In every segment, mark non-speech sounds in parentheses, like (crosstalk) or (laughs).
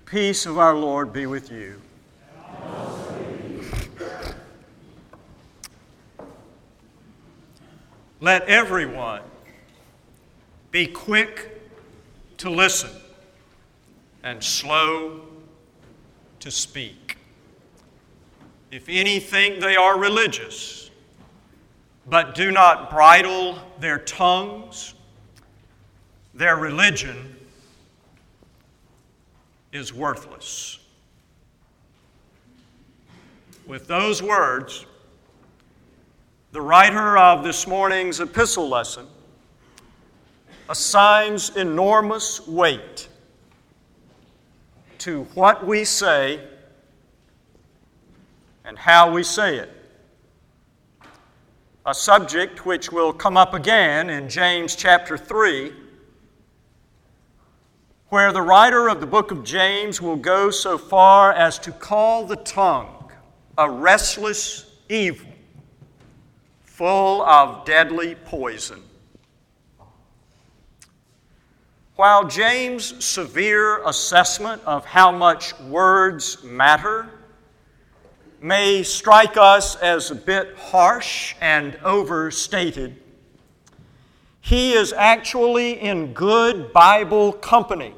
The peace of our Lord be with you. Let everyone be quick to listen and slow to speak. If any think they are religious, but do not bridle their tongues, their religion is worthless. With those words, the writer of this morning's epistle lesson assigns enormous weight to what we say and how we say it. A subject which will come up again in James chapter 3, where the writer of the book of James will go so far as to call the tongue a restless evil, full of deadly poison. While James' severe assessment of how much words matter may strike us as a bit harsh and overstated, he is actually in good Bible company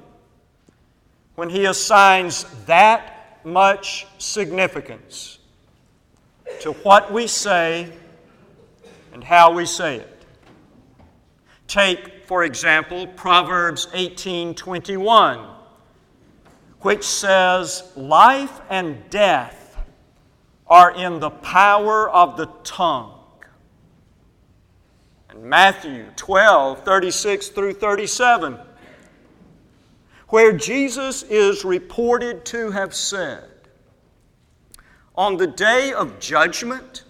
when he assigns that much significance to what we say and how we say it. Take, for example, Proverbs 18:21, which says, "Life and death are in the power of the tongue." And Matthew 12:36 through 37, where Jesus is reported to have said, On the day of judgment,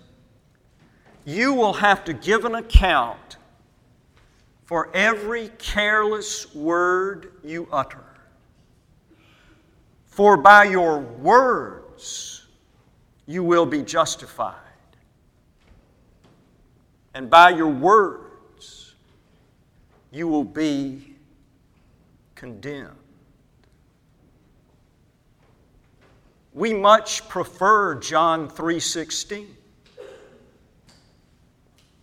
you will have to give an account for every careless word you utter. For by your words you will be justified, and by your words you will be condemned. We much prefer John 3:16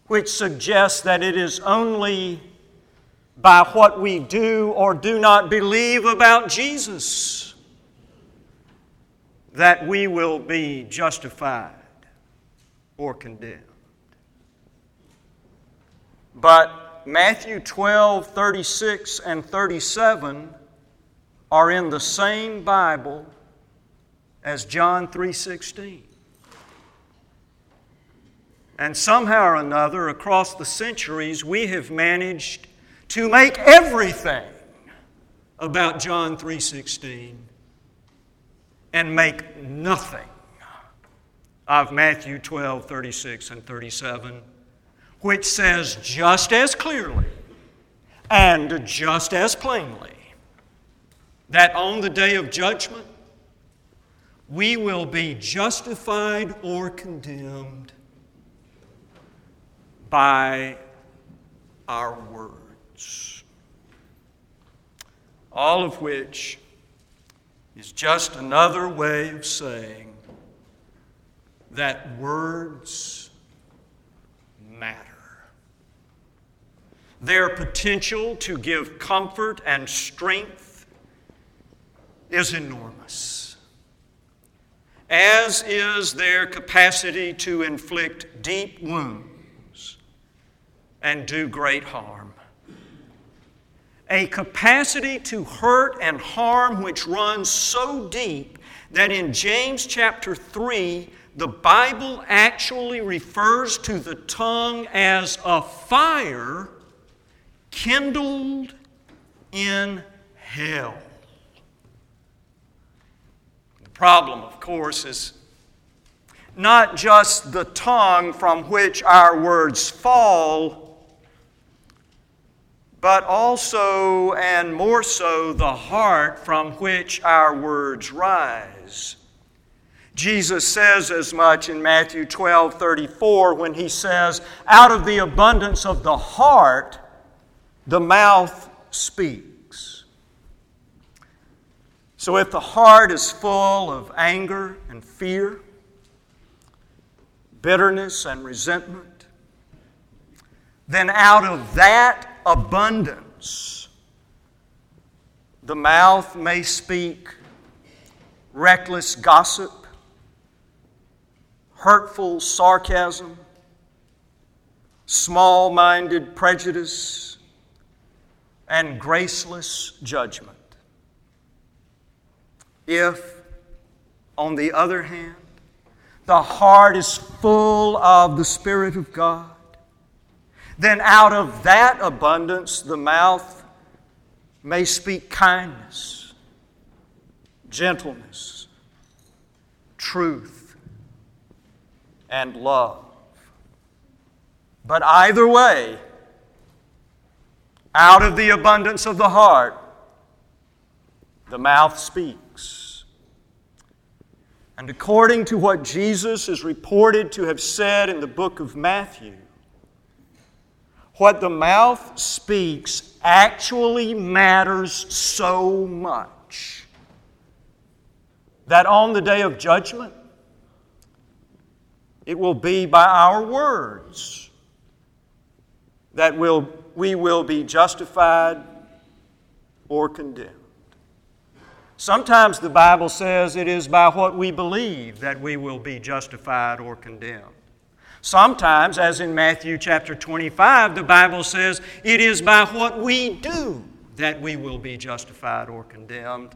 which suggests that it is only by what we do or do not believe about Jesus that we will be justified or condemned. But Matthew 12, 36, and 37 are in the same Bible as John 3:16. And somehow or another across the centuries we have managed to make everything about John 3:16 and make nothing of Matthew 12, 36 and 37, which says just as clearly and just as plainly that on the day of judgment we will be justified or condemned by our words. All of which is just another way of saying that words matter. Their potential to give comfort and strength is enormous, as is their capacity to inflict deep wounds and do great harm. A capacity to hurt and harm which runs so deep that in James chapter 3, the Bible actually refers to the tongue as a fire kindled in hell. Problem, of course, is not just the tongue from which our words fall but also and more so the heart from which our words rise. Jesus says as much in Matthew 12 34 when he says, Out of the abundance of the heart, the mouth speaks. So if the heart is full of anger and fear, bitterness and resentment, then out of that abundance, the mouth may speak reckless gossip, hurtful sarcasm, small minded prejudice, and graceless judgment. If, on the other hand, the heart is full of the Spirit of God, then out of that abundance the mouth may speak kindness, gentleness, truth, and love. But either way, out of the abundance of the heart, the mouth speaks. And according to what Jesus is reported to have said in the book of Matthew, what the mouth speaks actually matters so much that on the day of judgment, it will be by our words that will, we will be justified or condemned. Sometimes the Bible says it is by what we believe that we will be justified or condemned. Sometimes, as in Matthew chapter 25, the Bible says it is by what we do that we will be justified or condemned.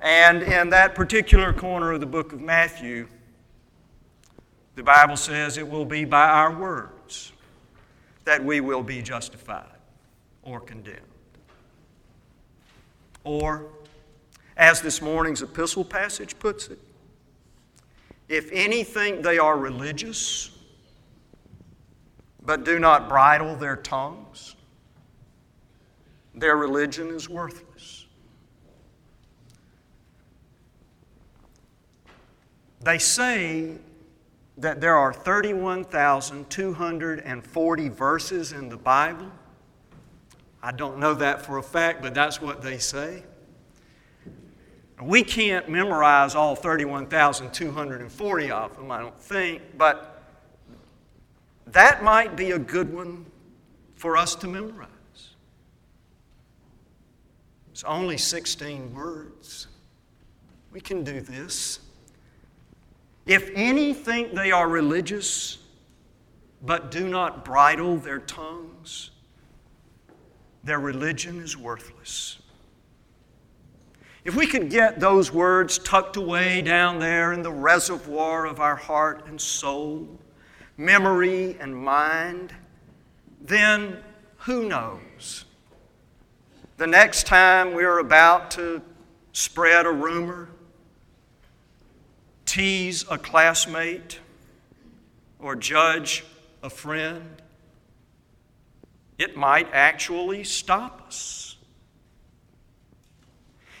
And in that particular corner of the book of Matthew, the Bible says it will be by our words that we will be justified or condemned. Or as this morning's epistle passage puts it. If anything, they are religious, but do not bridle their tongues, their religion is worthless. They say that there are 31,240 verses in the Bible. I don't know that for a fact, but that's what they say. We can't memorize all 31,240 of them, I don't think, but that might be a good one for us to memorize. It's only 16 words. We can do this. If any think they are religious, but do not bridle their tongues, their religion is worthless. If we could get those words tucked away down there in the reservoir of our heart and soul, memory and mind, then who knows? The next time we're about to spread a rumor, tease a classmate, or judge a friend, it might actually stop us.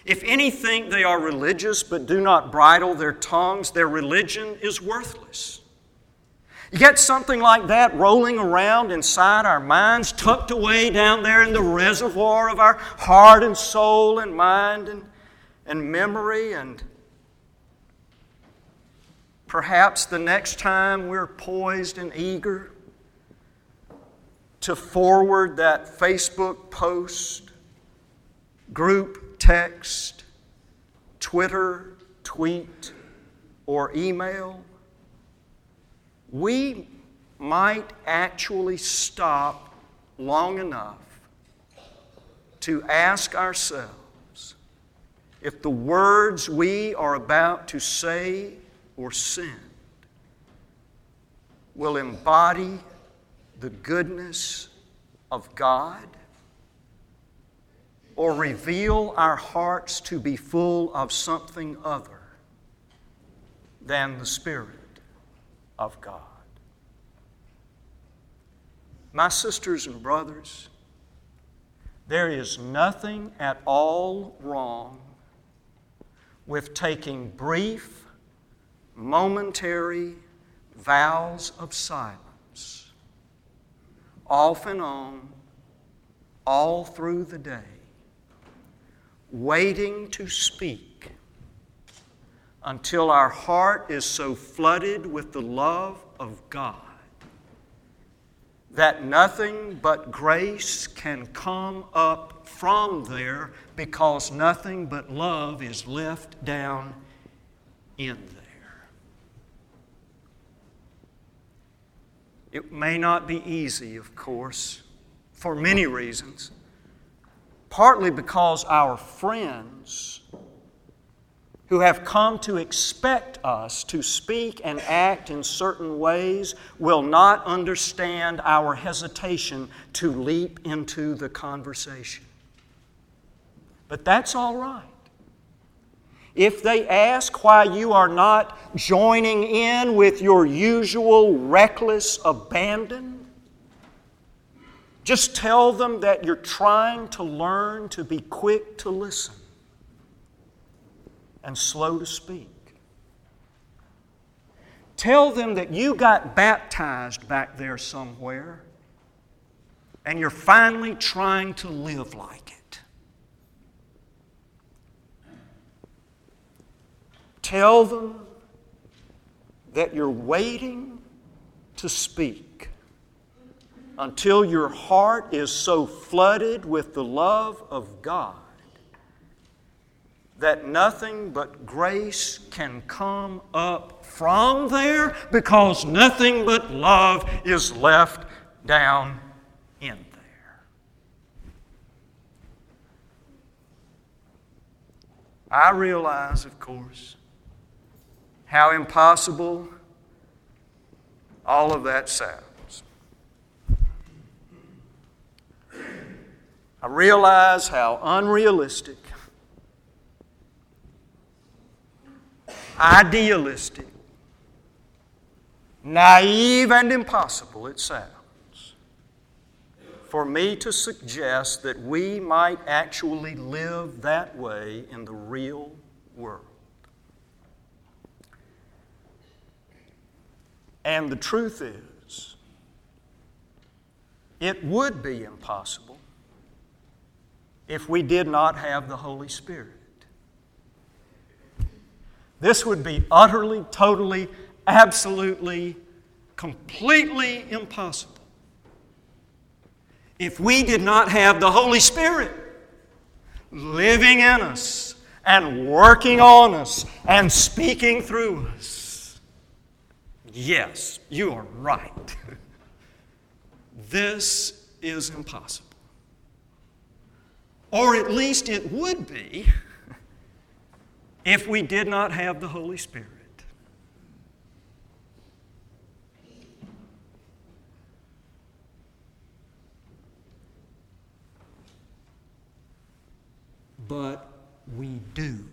If any think they are religious but do not bridle their tongues, their religion is worthless. Yet something like that rolling around inside our minds, tucked away down there in the reservoir of our heart and soul and mind and, and memory. And perhaps the next time we're poised and eager to forward that Facebook post, group text, Twitter, tweet, or email, we might actually stop long enough to ask ourselves if the words we are about to say or send will embody the goodness of God or reveal our hearts to be full of something other than the Spirit of God. My sisters and brothers, there is nothing at all wrong with taking brief, momentary vows of silence off and on all through the day waiting to speak until our heart is so flooded with the love of God that nothing but grace can come up from there because nothing but love is left down in there. It may not be easy, of course, for many reasons. Partly because our friends who have come to expect us to speak and act in certain ways will not understand our hesitation to leap into the conversation. But that's all right. If they ask why you are not joining in with your usual reckless abandon, just tell them that you're trying to learn to be quick to listen and slow to speak. Tell them that you got baptized back there somewhere and you're finally trying to live like it. Tell them that you're waiting to speak until your heart is so flooded with the love of God that nothing but grace can come up from there because nothing but love is left down in there. I realize, of course, how impossible all of that sounds. I realize how unrealistic idealistic, naive, and impossible it sounds for me to suggest that we might actually live that way in the real world. And the truth is, it would be impossible if we did not have the Holy Spirit. This would be utterly, totally, absolutely, completely impossible if we did not have the Holy Spirit living in us and working on us and speaking through us. Yes, you are right. (laughs) this is impossible. Or at least it would be if we did not have the Holy Spirit. But we do.